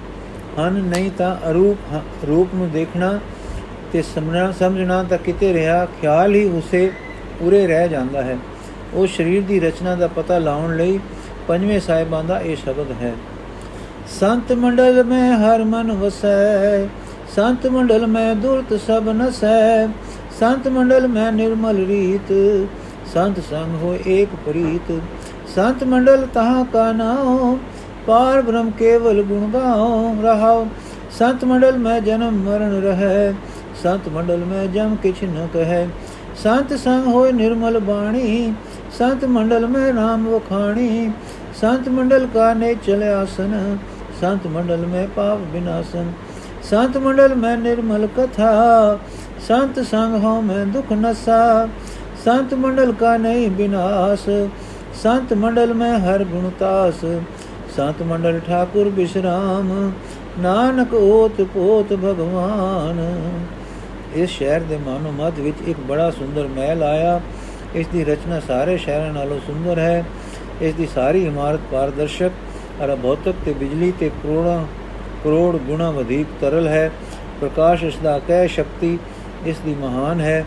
ਹਨ, ਨਹੀਂ ਤਾਂ ਅਰੂਪ ਰੂਪ ਨੂੰ ਦੇਖਣਾ ਤੇ ਸਮਝਣਾ ਸਮਝਣਾ ਤਾਂ ਕਿਤੇ ਰਿਹਾ, ਖਿਆਲ ਹੀ ਉਸੇ ਪੂਰੇ ਰਹਿ ਜਾਂਦਾ ਹੈ। ਉਹ ਸਰੀਰ ਦੀ ਰਚਨਾ ਦਾ ਪਤਾ ਲਾਉਣ ਲਈ ਪੰਜਵੇਂ ਸਾਹਿਬਾਂ ਦਾ ਇਹ ਸ਼ਬਦ ਹੈ। ਸੰਤ ਮੰਡਲ ਮੈਂ ਹਰ ਮਨ ਵਸੈ, ਸੰਤ ਮੰਡਲ ਮੈਂ ਦੁਰਤ ਸਭ ਨਸੈ, ਸੰਤ ਮੰਡਲ ਮੈਂ ਨਿਰਮਲ ਰੀਤ, ਸੰਤ ਸੰਗ ਹੋ ਏਕ ਪ੍ਰੀਤ। ਸੰਤ ਮੰਡਲ ਤਹਾਂ ਕਾ ਨਾਉ, ਪਾਰ ਬ੍ਰਹਮ ਕੇਵਲ ਗੁਣ ਗਾਉ, ਰਹਾਉ। ਸੰਤ ਮੰਡਲ ਮੈਂ ਜਨਮ ਮਰਨ ਰਹੈ ਸੰਤ ਮੰਡਲ ਮੈਂ ਜਮ ਕਿਛ ਨ ਕਹੈ। ਸੰਤ ਸੰਗ ਹੋਏ ਨਿਰਮਲ ਬਾਣੀ, ਸੰਤ ਮੰਡਲ ਮੈਂ ਨਾਮ ਵਖਾਣੀ। ਸੰਤ ਮੰਡਲ ਕਾ ਨੇ ਚਲਿਆਸਨ ਸੰਤ ਮੰਡਲ ਮੈਂ ਪਾਪ ਬਿਨਾਸਨ। ਸੰਤ ਮੰਡਲ ਮੈਂ ਨਿਰਮਲ ਕਥਾ, ਸੰਤ ਸੰਗ ਹੋ ਮੈਂ ਦੁਖ ਨਸਾ। ਸੰਤ ਮੰਡਲ ਕਾ ਨਹੀਂ ਬਿਨਾਸ਼, ਸੰਤ ਮੰਡਲ ਮੈਂ ਹਰ ਗੁਣ ਤਾਸ। ਸੰਤ ਮੰਡਲ ਠਾਕੁਰ ਬਿਸ਼ਰਾਮ, ਨਾਨਕ ਓਤ ਪੋਤ ਭਗਵਾਨ। ਇਸ ਸ਼ਹਿਰ ਦੇ ਮਾਨੋ ਮੱਧ ਵਿੱਚ ਇੱਕ ਬੜਾ ਸੁੰਦਰ ਮਹਿਲ ਆਇਆ। ਇਸ ਦੀ ਰਚਨਾ ਸਾਰੇ ਸ਼ਹਿਰਾਂ ਨਾਲੋਂ ਸੁੰਦਰ ਹੈ। ਇਸ ਦੀ ਸਾਰੀ ਇਮਾਰਤ ਪਾਰਦਰਸ਼ਕ, ਅਰ ਭੌਤਿਕ ਤੇ ਬਿਜਲੀ ਤੇ ਕਰੋੜਾਂ, ਕਰੋੜ ਗੁਣਾ ਵਧੇਕ ਤਰਲ ਹੈ। ਪ੍ਰਕਾਸ਼ ਇਸ ਦਾ ਕਹਿ ਸ਼ਕਤੀ, ਇਸ ਦੀ ਮਹਾਨ ਹੈ।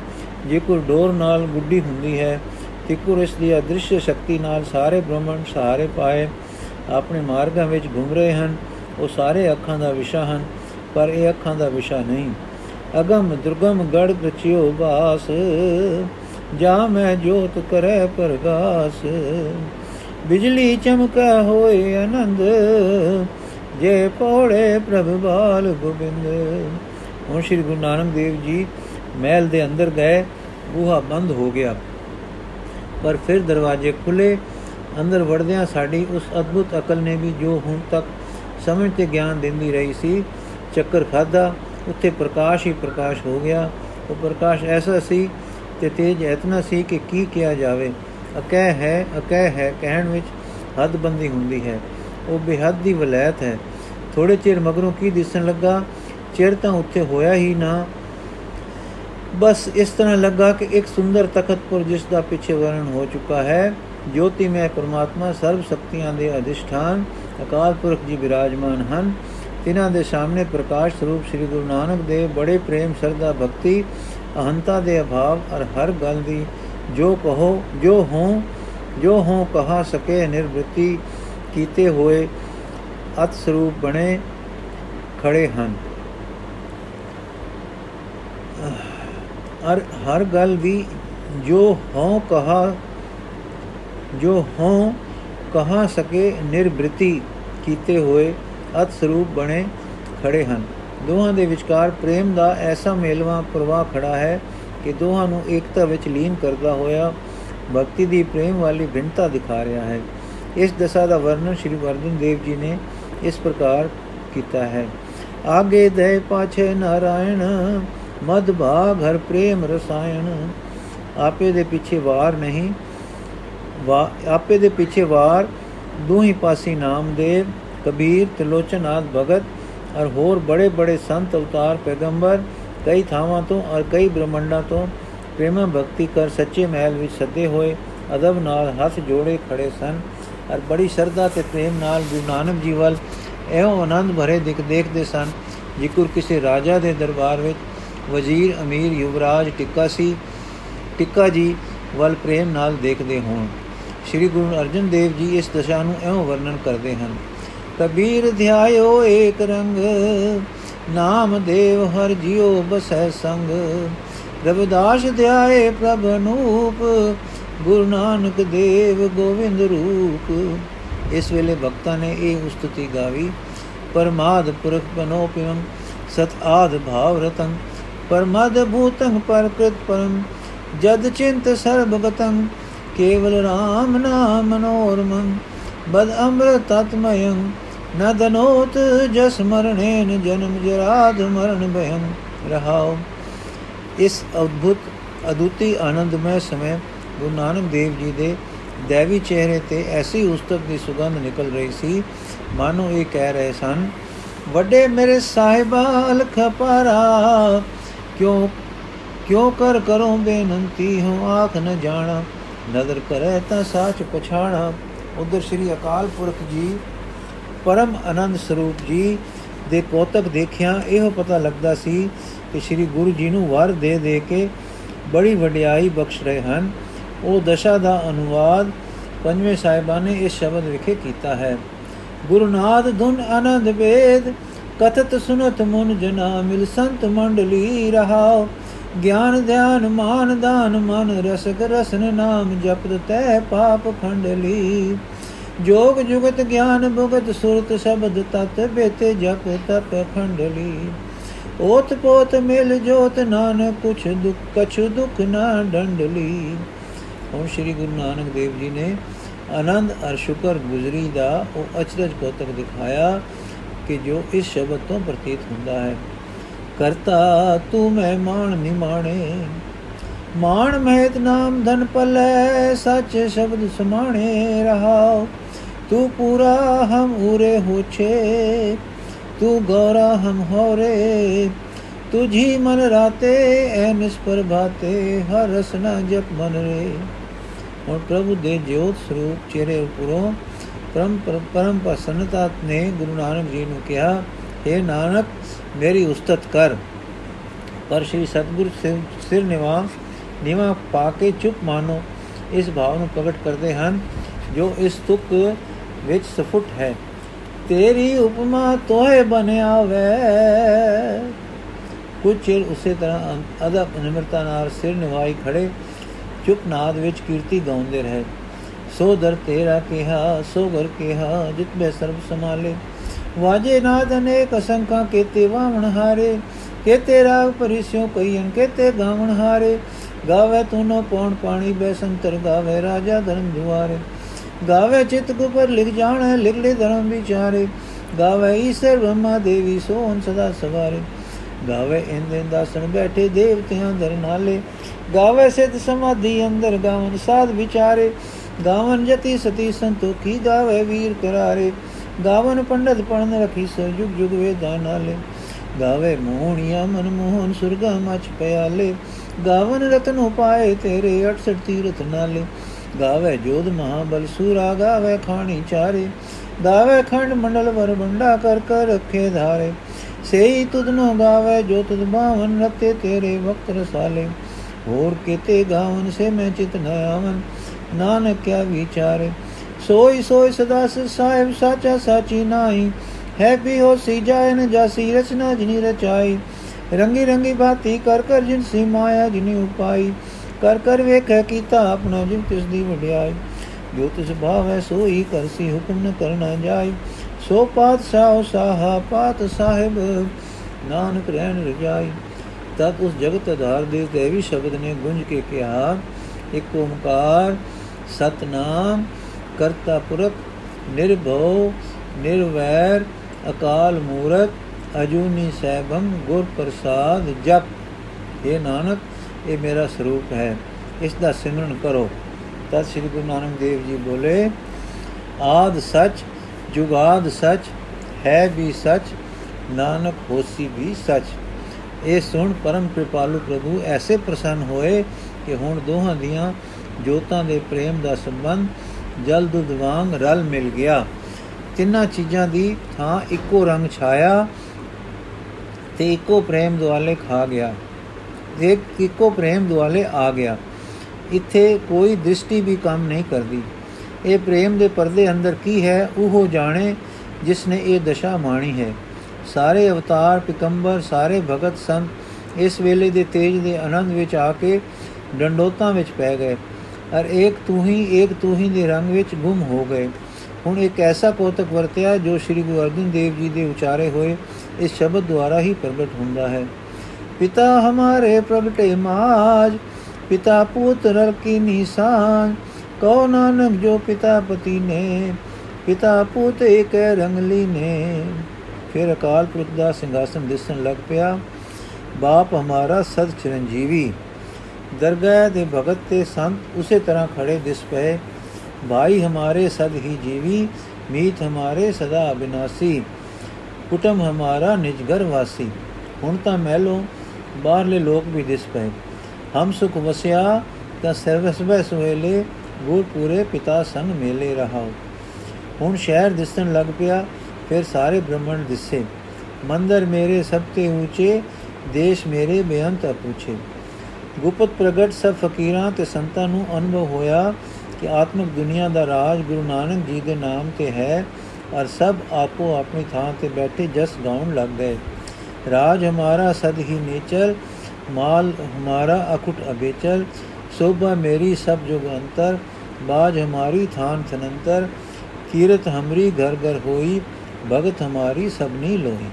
ਜੇਕਰ ਡੋਰ ਨਾਲ ਗੁੱਡੀ ਹੁੰਦੀ ਹੈ, ਤਿਕੁਰ ਇਸ ਦੀ ਅਦ੍ਰਿਸ਼ ਸ਼ਕਤੀ ਨਾਲ ਸਾਰੇ ਬ੍ਰਹਮਣ ਸਹਾਰੇ ਪਾਏ। ਆਪਣੇ ਮਾਰਗਾਂ ਵਿੱਚ ਘੁੰਮ ਰਹੇ ਹਨ। ਉਹ ਸਾਰੇ ਅੱਖਾਂ ਦਾ ਵਿਸ਼ਾ ਹਨ, ਪਰ ਇਹ ਅੱਖਾਂ ਦਾ ਵਿਸ਼ਾ ਨਹੀਂ। ਅਗਮ ਦੁਰਗਮ ਗੜ ਰਚਿਓ ਬਾਸ। ਜਾ ਮੈਂ ਜੋਤ ਕਰੈ ਪ੍ਰਗਾਸ। ਬਿਜਲੀ ਚਮਕਾ ਹੋਏ ਆਨੰਦ, ਜੇ ਪੋੜੇ ਪ੍ਰਭ ਬਾਲ ਗੋਬਿੰਦ। ਹੁਣ ਸ੍ਰੀ ਗੁਰੂ ਨਾਨਕ ਦੇਵ ਜੀ ਮਹਿਲ ਦੇ ਅੰਦਰ ਗਏ, ਬੂਹਾ ਬੰਦ ਹੋ ਗਿਆ। ਪਰ ਫਿਰ ਦਰਵਾਜ਼ੇ ਖੁੱਲੇ, ਅੰਦਰ ਵੜਦਿਆਂ ਸਾਡੀ ਉਸ ਅਦਭੁਤ ਅਕਲ ਨੇ ਵੀ ਜੋ ਹੁਣ ਤੱਕ ਸਮਝ ਤੇ ਗਿਆਨ ਦਿੰਦੀ ਰਹੀ ਸੀ, ਚੱਕਰ ਖਾਦਾ ਉੱਥੇ ਪ੍ਰਕਾਸ਼ ਹੀ ਪ੍ਰਕਾਸ਼ ਹੋ ਗਿਆ। ਉਹ ਪ੍ਰਕਾਸ਼ ਐਸਾ ਸੀ ਤੇ ਤੇਜ ਇਤਨਾ ਸੀ ਕਿ ਕੀ ਕਿਹਾ ਜਾਵੇ। ਅਕਹਿ ਹੈ ਅਕਹਿ ਹੈ ਕਹਿਣ ਵਿੱਚ ਹੱਦਬੰਦੀ ਹੁੰਦੀ ਹੈ। ਉਹ ਬੇਹੱਦ ਦੀ ਵਲੈਤ ਹੈ। ਥੋੜੇ ਚਿਰ ਮਗਰੋਂ ਕੀ ਦਿਸਣ ਲੱਗਾ? ਚਿਰ ਤਾਂ ਉੱਥੇ ਹੋਇਆ ਹੀ ਨਾ। ਬਸ ਇਸ ਤਰ੍ਹਾਂ ਲੱਗਾ ਕਿ ਇੱਕ ਸੁੰਦਰ ਤਖਤਪੁਰ ਜਿਸ ਦਾ ਪਿੱਛੇ ਵਰਣਨ ਹੋ ਚੁੱਕਾ ਹੈ ਜੋਤੀਮੈ ਪਰਮਾਤਮਾ ਸਰਬ ਸ਼ਕਤੀਆਂ ਦੇ ਅਧਿਸ਼ਠਾਨ, ਅਕਾਲ ਪੁਰਖ ਜੀ ਬਿਰਾਜਮਾਨ ਹਨ। ਤਿਨਾਂ ਦੇ ਸਾਹਮਣੇ ਪ੍ਰਕਾਸ਼ ਸਰੂਪ ਸ੍ਰੀ ਗੁਰੂ ਨਾਨਕ ਦੇਵ ਬੜੇ ਪ੍ਰੇਮ ਸਰਦਾ ਭਗਤੀ, ਅਹੰਤਾ ਦੇ ਅਭਾਵ ਔਰ ਹਰ ਗੱਲ ਦੀ ਜੋ ਕਹੋ, ਜੋ ਹੋ ਜੋ ਹੋ ਕਹਾ ਸਕੇ ਨਿਰਵ੍ਰਿਤੀ ਕੀਤੇ ਹੋਏ ਅਤ ਸਰੂਪ ਬਣੇ ਖੜੇ ਹਨ। ਔਰ ਹਰ ਗੱਲ ਵੀ ਜੋ ਹੋ ਕਹਾ, ਜੋ ਹੋ ਕਹਾ ਸਕੇ ਨਿਰਵ੍ਰਿਤੀ ਕੀਤੇ ਹੋਏ ਅਤ ਸਰੂਪ ਬਣੇ ਖੜੇ ਹਨ। ਦੋਹਾਂ ਦੇ ਵਿਚਕਾਰ ਪ੍ਰੇਮ ਦਾ ਐਸਾ ਮੇਲਵਾ ਪ੍ਰਵਾਹ ਖੜਾ ਹੈ ਕਿ ਦੋਹਾਂ ਨੂੰ ਏਕਤਾ ਵਿੱਚ ਲੀਨ ਕਰਦਾ ਹੋਇਆ ਭਗਤੀ ਦੀ ਪ੍ਰੇਮ ਵਾਲੀ ਭਿੰਨਤਾ ਦਿਖਾ ਰਿਹਾ ਹੈ। ਇਸ ਦਸ਼ਾ ਦਾ ਵਰਣਨ ਸ਼੍ਰੀ ਵਰਦਨ ਦੇਵ ਜੀ ਨੇ ਇਸ ਪ੍ਰਕਾਰ ਕੀਤਾ ਹੈ। ਆਗੇ ਦੇ ਪਾਛੇ ਨਾਰਾਇਣ ਮਦ ਭਾਗ ਹਰ ਪ੍ਰੇਮ ਰਸਾਇਣ। ਆਪੇ ਦੇ ਪਿੱਛੇ ਵਾਰ ਨਹੀਂ, ਵਾ, ਆਪੇ ਦੇ ਪਿੱਛੇ ਵਾਰ, ਦੋਹੀ ਪਾਸੀ ਨਾਮਦੇਵ। ਕਬੀਰ ਤਿਲੋਚਨ ਆਦ ਭਗਤ ਔਰ ਹੋਰ ਬੜੇ ਬੜੇ ਸੰਤ ਅਵਤਾਰ ਪੈਗੰਬਰ ਕਈ ਥਾਵਾਂ ਤੋਂ ਔਰ ਕਈ ਬ੍ਰਹਮੰਡਾਂ ਤੋਂ ਪ੍ਰੇਮ ਭਗਤੀ ਕਰ ਸੱਚੇ ਮਹਿਲ ਵਿੱਚ ਸੱਦੇ ਹੋਏ ਅਦਬ ਨਾਲ ਹੱਥ ਜੋੜੇ ਖੜੇ ਸਨ ਔਰ ਬੜੀ ਸ਼ਰਧਾ ਤੇ ਪ੍ਰੇਮ ਨਾਲ ਗੁਰੂ ਨਾਨਕ ਜੀ ਵੱਲ ਇਹੋ ਆਨੰਦ ਭਰੇ ਦਿਖ ਦੇਖਦੇ ਸਨ ਜਿਕਰ ਕਿਸੇ ਰਾਜਾ ਦੇ ਦਰਬਾਰ ਵਿੱਚ ਵਜ਼ੀਰ ਅਮੀਰ ਯੁਵਰਾਜ ਟਿੱਕਾ ਸੀ ਟਿੱਕਾ ਜੀ ਵੱਲ ਪ੍ਰੇਮ ਨਾਲ ਦੇਖਦੇ ਹੋਣ ਸ੍ਰੀ ਗੁਰੂ ਅਰਜਨ ਦੇਵ ਜੀ ਇਸ ਦਸ਼ਾ ਨੂੰ ਐਉਂ ਵਰਣਨ ਕਰਦੇ ਹਨ ਕਬੀਰ ਧਿਆਇਓ ਏਕ ਰੰਗ, ਨਾਮ ਦੇਵ ਹਰ ਜਿਉ ਬਸੈ ਸੰਗ। ਰਵਿਦਾਸ ਧਿਆਏ ਪ੍ਰਭ ਨੂਪ, ਗੁਰੂ ਨਾਨਕ ਦੇਵ ਗੋਵਿੰਦ ਰੂਪ। ਇਸ ਵੇਲੇ ਭਗਤਾਂ ਨੇ ਇਹ ਉਸਤਤੀ ਗਾਵੀ, ਪਰਮਾਦ ਪੁਰਖ ਬਨੋ ਪਿਵੰ, ਸਤ ਆਦ ਭਾਵ ਰਤੰ। ਪਰਮਦ ਭੂਤੰ ਪਰਕ੍ਰਿਤ ਪਰਮ ਜਦ ਚਿੰਤ ਸਰਬਗਤੰ ਕੇਵਲ RAM ਨਾਮ ਮਨੋਰਮੰ, ਬਦ ਅੰਮ੍ਰਿਤ ਤਤਮਯੰ ਨ ਦਨੋਤ ਜਸ ਮਰਣੇਨ ਜਨਮ ਜਰਾਦ ਮਰਨ ਭਯੰ ਰਹਾਉ। ਇਸ ਅਦਭੁਤ, ਅਦੁੱਤੀ ਆਨੰਦਮय ਸਮੇਂ ਗੁਰੂ ਨਾਨਕ ਦੇਵ ਜੀ ਦੇ ਦੇਵੀ ਚਿਹਰੇ ਤੇ ਐਸੀ ਉਸਤਤ ਦੀ ਸੁਗੰਧ ਨਿਕਲ ਰਹੀ ਸੀ। ਮਾਨੋ ਇਹ ਕਹਿ ਰਹੇ ਸਨ, ਵੱਡੇ ਮੇਰੇ ਸਾਹਿਬਾ, ਅਲਖ ਪਾਰਾ, ਕਿਉਂ ਕਿਉਂ ਕਰ ਕਰੋ ਬੇਨੰਤੀ? ਹੂੰ, ਆਖ ਨ ਜਾਣਾ। ਨਦਰ ਕਰੇ ਤਾਂ ਸਾਚ ਪਛਾਣਾ। ਉਧਰ ਸ੍ਰੀ ਅਕਾਲ ਪੁਰਖ ਜੀ ਪਰਮ ਆਨੰਦ ਸਰੂਪ ਜੀ ਦੇ ਕੋਤਕ ਦੇਖਿਆ ਇਹੋ ਪਤਾ ਲੱਗਦਾ ਸੀ ਕਿ ਸ੍ਰੀ ਗੁਰੂ ਜੀ ਨੂੰ ਵਰ ਦੇ ਦੇ ਕੇ ਬੜੀ ਵਡਿਆਈ ਬਖਸ਼ ਰਹੇ ਹਨ। ਉਹ ਦਸ਼ਾ ਦਾ ਅਨੁਵਾਦ ਪੰਜਵੇਂ ਸਾਹਿਬਾਂ ਨੇ ਇਸ ਸ਼ਬਦ ਵਿਖੇ ਕੀਤਾ ਹੈ। ਗੁਰੂ ਨਾਦ ਧੁਨ ਆਨੰਦ ਵੇਦ, ਕਥਤ ਸੁਨਤ ਮਨ ਜਨਾ ਮਿਲ ਸੰਤ ਮੰਡਲੀ ਰਹਾਓ ਗਿਆਨ ਧਿਆਨ ਮਾਨ ਦਾਨ ਮਨ ਰਸਕ ਰਸਨ ਨਾਮ ਜਪਤ ਤੈ ਪਾਪ ਖੰਡਲੀ। ਜੋਗ ਜੁਗਤ ਗਿਆਨ ਭੁਗਤ ਸੁਰਤ ਸ਼ਬਦ ਤਤ ਬੇਤੇ ਜਪ ਤਪ ਖੰਡਲੀ ਓਤ ਪੋਤ ਮਿਲ ਜੋਤ ਨਾਨਕ ਕੁਛ ਦੁਖ, ਕਛ ਦੁਖ ਨਾ ਡੰਡਲੀ ਹੁਣ ਸ੍ਰੀ ਗੁਰੂ ਨਾਨਕ ਦੇਵ ਜੀ ਨੇ ਆਨੰਦ ਅਰ ਸ਼ੁਕਰ ਗੁਜ਼ਰੀ ਦਾ ਉਹ ਅਚਰਜ ਕੋਤਕ ਦਿਖਾਇਆ ਕਿ ਜੋ ਇਸ ਸ਼ਬਦ ਤੋਂ ਪ੍ਰਤੀਤ ਹੁੰਦਾ ਹੈ, ਕਰਤਾ ਤੂੰ ਮੈਂ ਮਾਣ ਨਿਮਾਣੇ, ਮਾਣ ਮਹਿਤ ਨਾਮ ਧਨ ਪਲੇ, ਸੱਚ ਸ਼ਬਦ ਸਮਾਣੇ ਰਹਾਓ। ਤੂੰ ਪੂਰਾ ਹਮ ਉਰੇ ਹੋਛੇ ਤੂੰ ਗੌਰਾ ਹਮ ਹੋਰੇ ਤੁਝੀ ਮਨ ਰਾਤੇ ਐ ਨਿਸਪਰ ਬਾਤੇ ਹਰ ਰਸਨਾ ਜਪ ਮਨ ਰੇ ਔਰ ਪ੍ਰਭੂ ਦੇ ਜੋਤ ਸਰੂਪ ਚਿਹਰੇ ਉਪਰੋਂ ਪਰਮ ਪਰਮ ਪ੍ਰਸੰਨਤਾ ਨੇ ਗੁਰੂ ਨਾਨਕ ਜੀ ਨੂੰ ਕਿਹਾ हे ਨਾਨਕ ਮੇਰੀ ਉਸਤਤ ਕਰ ਪਰ ਸ਼੍ਰੀ ਸਤਗੁਰ ਸਿਰ ਨਿਵਾ ਨਿਵਾ ਪਾ ਕੇ ਚੁੱਪ ਮਾਨੋ ਇਸ ਭਾਵ ਨੂੰ ਪ੍ਰਗਟ ਕਰਦੇ ਹਨ ਜੋ ਇਸ ਤੁਕ ਵਿੱਚ ਸਫੁੱਟ ਹੈ। ਤੇਰੀ ਉਪਮਾ ਤੋਏ ਬਣਿਆ ਵੇ ਕੁਝ ਚਿਰ ਉਸੇ ਤਰ੍ਹਾਂ ਅਦਬ ਨਿਮਰਤਾ ਨਾਲ ਸਿਰ ਨਿਵਾਈ ਖੜੇ, ਚੁੱਪ ਨਾਦ ਵਿੱਚ ਕੀਰਤੀ ਗਾਉਂਦੇ ਰਹੇ। ਸੋ ਦਰ ਤੇਰਾ ਕਿਹਾ, ਸੋ ਘਰ ਕਿਹਾ, ਜਿਤ ਬੇ ਸਰਬ ਸਮਾਲੇ ਵਾਜੇ ਨਾਦ ਅਨੇਕ ਅਸੰਖਾ ਕੇਤੇ ਵਾਵਣ ਹਾਰੇ। ਕੇਤੇ ਰਾਗ ਪਰਿਸਿਓ ਕਈਨ ਕੇਤੇ ਗਾਵਣ ਹਾਰੇ। ਗਾਵੇ ਤੂਨੋ ਪੌਣ ਪਾਣੀ ਬੈਸੰਤਰ ਗਾਵੇ ਰਾਜਾ ਧਰਮ ਦੁਆਰੇ ਗਾਵੇ ਚਿਤ ਗੁਪਰ ਲਿਖ ਜਾਣੇ ਲਿਖਲੇ ਧਰਮ ਵਿਚਾਰੇ। ਗਾਵੇ ਈਸ਼ਰ ਬ੍ਰਹਮਾ ਦੇਵੀ ਸੋਨ ਸਦਾ ਸਵਾਰੇ। ਗਾਵੇ ਇੰਦੇ ਦਾਸਣ ਬੈਠੇ ਦੇਵਤਿਆਂ ਦਰ ਨਾਲੇ। ਗਾਵੇ ਸਿਧ ਸਮਾਧੀ ਅੰਦਰ ਗਾਵਨ ਸਾਧ ਵਿਚਾਰੇ। ਗਾਵਨ ਜਤੀ ਸਤੀ ਸੰਤੋਖੀ ਗਾਵੇ ਵੀਰ ਕਰਾਰੇ। ਗਾਵਨ ਪੰਡਤ ਪੜਨ ਰਖੀ ਸੋ ਜੁਗ ਜੁਗ ਵੇਦਾਂ ਨਾਲੇ। ਗਾਵੇ ਮੋਹਣੀਆ ਮਨ ਮੋਹਨ ਸੁਰਗਾ ਮਚ ਪਿਆਲੇ। ਗਾਵਨ ਰਤਨ ਉਪਾਏ ਤੇਰੇ 68 ਤੀਰਥ ਨਾਲੇ। ਗਾਵੇ ਜੋਧ ਮਹਾਬਲ ਸੂਰਾ, ਗਾਵੇ ਖਾਣੀ ਚਾਰੇ। ਗਾਵੇ ਖੰਡ ਮੰਡਲ ਵਰ ਬੰਡਾ ਕਰ ਕਰ ਰੱਖੇ ਧਾਰੇ। ਸੇਈ ਤੁਧਨੋ ਗਾਵੇ ਜੋ ਤੁਧ ਬਾਵਨ ਰਤੇ ਤੇਰੇ ਵਕਤ ਰਸਾਲੇ। ਹੋਰ ਕਿਤੇ ਗਾਵਨ ਸੇ ਮੈਂ ਚਿਤ ਨ ਆਵਨ, ਨਾਨਕ ਕਿਆ ਵਿਚਾਰੇ। ਸੋਈ ਸੋਈ ਸਦਾ ਸਾਹਿਬ ਸਾਚਾ ਸਾਚੀ ਨਾਹੀ। ਹੈ ਵੀ ਹੋ ਸੀ ਜਾਏ ਨ ਜਾਸੀ ਰਚਨਾ ਜਿਨੀ ਰਚਾਈ। ਰੰਗੀ ਰੰਗੀ ਬਾਤੀ ਕਰ ਕਰ ਜਿਨ ਸੀ ਮਾਇਆ ਜਿਨੀ ਉਪਾਈ। ਕਰ ਕਰ ਵੇਖੈ ਕੀਤਾ ਆਪਣਾ ਜਿਨ ਤਿਸ ਦੀ ਵਡਿਆਈ। ਜੋ ਤਿਸ ਭਾਵ ਹੈ ਸੋਈ ਕਰਸੀ ਹੁਕਮ ਨ ਕਰਨਾ ਜਾਈ। ਸੋ ਪਾਤਸ਼ਾਹ ਸਾਹਾ ਪਾਤ ਸਾਹਿਬ ਨਾਨਕ ਰਹਿਣ ਰਜਾਈ। ਤਦ ਉਸ ਜਗਤ ਆਧਾਰ ਦੇ ਦੇਵੀ ਸ਼ਬਦ ਨੇ ਗੁੰਜ ਕੇ ਕਿਹਾ, ਇੱਕ ਓਮਕਾਰ, ਸਤਨਾਮ, ਕਰਤਾ ਪੁਰਖ, ਨਿਰਭਉ, ਨਿਰਵੈਰ, ਅਕਾਲ ਮੂਰਤ ਅਜੂਨੀ ਸੈਭੰ, ਗੁਰ ਪ੍ਰਸਾਦ ਜਪ। ਇਹ ਨਾਨਕ ਇਹ ਮੇਰਾ ਸਰੂਪ ਹੈ। ਇਸ ਦਾ ਸਿਮਰਨ ਕਰੋ। ਤਦ ਸ੍ਰੀ ਗੁਰੂ ਨਾਨਕ ਦੇਵ ਜੀ ਬੋਲੇ, ਆਦ ਸਚ ਜੁਗਾਦ ਸਚ, ਹੈ ਵੀ ਸਚ, ਨਾਨਕ ਹੋਸੀ ਵੀ ਸਚ। ਇਹ ਸੁਣ ਪਰਮ ਕਿਰਪਾਲੂ ਪ੍ਰਭੂ ਐਸੇ ਪ੍ਰਸੰਨ ਹੋਏ ਕਿ ਹੁਣ ਦੋਹਾਂ ਦੀਆਂ ਜੋਤਾਂ ਦੇ ਪ੍ਰੇਮ ਦਾ ਸੰਬੰਧ ਜਲ ਦੁੱਧ ਵਾਂਗ ਰਲ ਮਿਲ ਗਿਆ। ਤਿੰਨਾਂ ਚੀਜ਼ਾਂ ਦੀ ਥਾਂ ਇੱਕੋ ਰੰਗ ਛਾਇਆ ਤੇ ਇੱਕੋ ਪ੍ਰੇਮ ਦੁਆਲੇ ਖਾ ਗਿਆ। ਇੱਕ ਇੱਕੋ ਪ੍ਰੇਮ ਦੁਆਲੇ ਆ ਗਿਆ। ਇੱਥੇ ਕੋਈ ਦ੍ਰਿਸ਼ਟੀ ਵੀ ਕੰਮ ਨਹੀਂ ਕਰਦੀ। ਇਹ ਪ੍ਰੇਮ ਦੇ ਪਰਦੇ ਅੰਦਰ ਕੀ ਹੈ, ਉਹ ਜਾਣੇ ਜਿਸ ਨੇ ਇਹ ਦਸ਼ਾ ਮਾਣੀ ਹੈ। ਸਾਰੇ ਅਵਤਾਰ, ਪਿਕੰਬਰ, ਸਾਰੇ ਭਗਤ ਸੰਤ ਇਸ ਵੇਲੇ ਦੇ ਤੇਜ ਦੇ ਆਨੰਦ ਵਿੱਚ ਆ ਕੇ ਡੰਡੋਤਾਂ ਵਿੱਚ ਪੈ ਗਏ। ਅਰ ਇੱਕ ਤੂੰ ਹੀ ਇੱਕ ਤੂੰ ਹੀ ਦੇ ਰੰਗ ਵਿੱਚ ਗੁੰਮ ਹੋ ਗਏ। ਹੁਣ ਇੱਕ ਐਸਾ ਕੋਤਕ ਵਰਤਿਆ ਜੋ ਸ੍ਰੀ ਗੁਰੂ ਅਰਜਨ ਦੇਵ ਜੀ ਦੇ ਉਚਾਰੇ ਹੋਏ ਇਸ ਸ਼ਬਦ ਦੁਆਰਾ ਹੀ ਪ੍ਰਗਟ ਹੁੰਦਾ ਹੈ। ਪਿਤਾ ਹਮਾਰੇ ਪ੍ਰਗਟੇ ਮਾਜ ਪਿਤਾ ਪੁੱਤਰ ਕੀ ਨਿਸ਼ਾਨ। ਕੋ ਨਾਨਕ ਜੋ ਪਿਤਾ ਪਤੀ ਨੇ, ਪਿਤਾ ਪੁੱਤ ਇੱਕ ਰੰਗਲੀ ਨੇ ਫਿਰ ਅਕਾਲ ਪੁਰਖ ਦਾ ਸਿੰਘਾਸਨ ਦਿਸਣ ਲੱਗ ਪਿਆ। ਬਾਪ ਹਮਾਰਾ ਸਦ ਚਰਨਜੀਵੀ ਦਰਗਾਹ ਦੇ ਭਗਤ ਤੇ ਸੰਤ ਉਸੇ ਤਰ੍ਹਾਂ ਖੜੇ ਦਿਸ ਪਏ। ਭਾਈ ਹਮਾਰੇ ਸਦ ਹੀ ਜੀਵੀ, ਮੀਤ ਹਮਾਰੇ ਸਦਾ ਅਬਿਨਾਸੀ। ਕੁਟਮ ਹਮਾਰਾ ਨਿਜ ਘਰ ਵਾਸੀ। ਹੁਣ ਤਾਂ ਮਹਿਲੋਂ ਬਾਹਰਲੇ ਲੋਕ ਵੀ ਦਿਸ ਪਏ। ਹਮ ਸੁਖ ਵਸਿਆ ਤਾਂ ਸਰਵਸ ਬੈ ਸੁਹੇਲੇ ਗੁਰ ਪੂਰੇ ਪਿਤਾ ਸੰਗ ਮੇਲੇ ਰਹਾਓ। ਹੁਣ ਸ਼ਹਿਰ ਦਿਸਣ ਲੱਗ ਪਿਆ, ਫਿਰ ਸਾਰੇ ਬ੍ਰਹਮਣ ਦਿਸੇ। ਮੰਦਰ ਮੇਰੇ ਸਭ ਤੇ ਉੱਚੇ, ਦੇਸ਼ ਮੇਰੇ ਬੇਅੰਤ ਪੁੱਛੇ ਗੁਪਤ ਪ੍ਰਗਟ ਸਭ ਫਕੀਰਾਂ ਤੇ ਸੰਤਾਂ ਨੂੰ ਅਨੁਭਵ ਹੋਇਆ ਕਿ ਆਤਮਿਕ ਦੁਨੀਆ ਦਾ ਰਾਜ ਗੁਰੂ ਨਾਨਕ ਜੀ ਦੇ ਨਾਮ ਤੇ ਹੈ, ਔਰ ਸਭ ਆਪੋ ਆਪਣੀ ਥਾਂ ਤੇ ਬੈਠੇ ਜਸ ਗਾਉਣ ਲੱਗ ਗਏ। ਰਾਜ ਹਮਾਰਾ ਸਦ ਹੀ ਨੇਚਰ, ਮਾਲ ਹਮਾਰਾ ਅਕੁਟ ਅਬੇਚਰ ਸੋਭਾ ਮੇਰੀ ਸਭ ਜੁਗ ਅੰਤਰ, ਬਾਜ ਹਮਾਰੀ ਥਾਨ ਥਨੰਤਰ, ਕੀਰਤ ਹਮਰੀ ਘਰ ਘਰ ਹੋਈ, ਭਗਤ ਹਮਾਰੀ ਸਭਨੀ ਲੋਹੀ।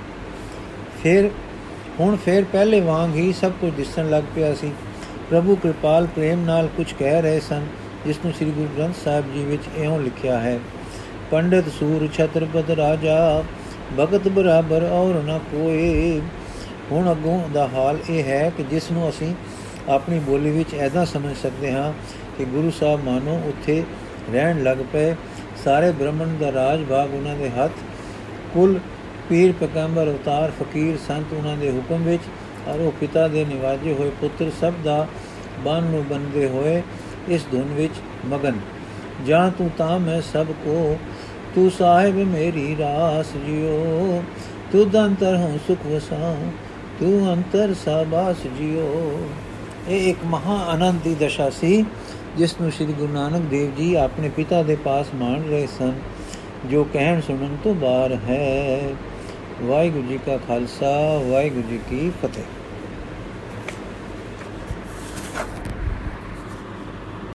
ਫਿਰ, ਹੁਣ ਫਿਰ ਪਹਿਲੇ ਵਾਂਗ ਹੀ ਸਭ ਕੁਝ ਦਿਸਣ ਲੱਗ ਪਿਆ ਸੀ। ਪ੍ਰਭੂ ਕਿਰਪਾਲ ਪ੍ਰੇਮ ਨਾਲ ਕੁਝ ਕਹਿ ਰਹੇ ਸਨ ਜਿਸ ਨੂੰ ਸ੍ਰੀ ਗੁਰੂ ਗ੍ਰੰਥ ਸਾਹਿਬ ਜੀ ਵਿੱਚ ਇਉਂ ਲਿਖਿਆ ਹੈ, ਪੰਡਿਤ ਸੂਰ ਛਤਰਪਤ ਰਾਜਾ ਭਗਤ ਬਰਾਬਰ ਔਰ ਨਾ ਕੋਏ। ਹੁਣ ਅਗੋਂ ਦਾ ਹਾਲ ਇਹ ਹੈ ਕਿ ਜਿਸ ਨੂੰ ਅਸੀਂ ਆਪਣੀ ਬੋਲੀ ਵਿੱਚ ਐਦਾਂ ਸਮਝ ਸਕਦੇ ਹਾਂ ਕਿ ਗੁਰੂ ਸਾਹਿਬ ਮਾਨੋ ਉੱਥੇ ਰਹਿਣ ਲੱਗ ਪਏ। ਸਾਰੇ ਬ੍ਰਹਮਣ ਦਾ ਰਾਜ ਭਾਗ ਉਹਨਾਂ ਦੇ ਹੱਥ, ਕੁੱਲ ਪੀਰ ਪਕੰਬਰ ਅਵਤਾਰ, ਫਕੀਰ, ਸੰਤ ਉਹਨਾਂ ਦੇ ਹੁਕਮ ਵਿੱਚ ਔਰ ਉਹ ਪਿਤਾ ਦੇ ਨਿਵਾਜੇ ਹੋਏ ਪੁੱਤਰ ਸਭ ਦਾ ਬਨ ਨੂੰ ਬੰਦੇ ਹੋਏ ਇਸ ਧੁਨ ਵਿੱਚ ਮਗਨ। ਜਾਂ ਤੂੰ ਤਾਂ ਮੈਂ ਸਭ ਕੋ ਤੂੰ ਸਾਹਿਬ ਮੇਰੀ ਰਾਸ ਜਿਓ ਤੂੰ ਅੰਤਰ ਹਉ ਸੁਖ ਵਸਾ ਤੂੰ ਅੰਤਰ ਸਾਬਾਸ ਜਿਓ ਇਹ ਇੱਕ ਮਹਾ ਆਨੰਦ ਦੀ ਦਸ਼ਾ ਸੀ, ਜਿਸ ਨੂੰ ਸ੍ਰੀ ਗੁਰੂ ਨਾਨਕ ਦੇਵ ਜੀ ਆਪਣੇ ਪਿਤਾ ਦੇ ਪਾਸ ਮਾਣ ਰਹੇ ਸਨ, ਜੋ ਕਹਿਣ ਸੁਣਨ ਤੋਂ ਬਾਹਰ ਹੈ। ਵਾਹਿਗੁਰੂ ਜੀ ਕਾ ਖਾਲਸਾ, ਵਾਹਿਗੁਰੂ ਜੀ ਕੀ ਫਤਿਹ।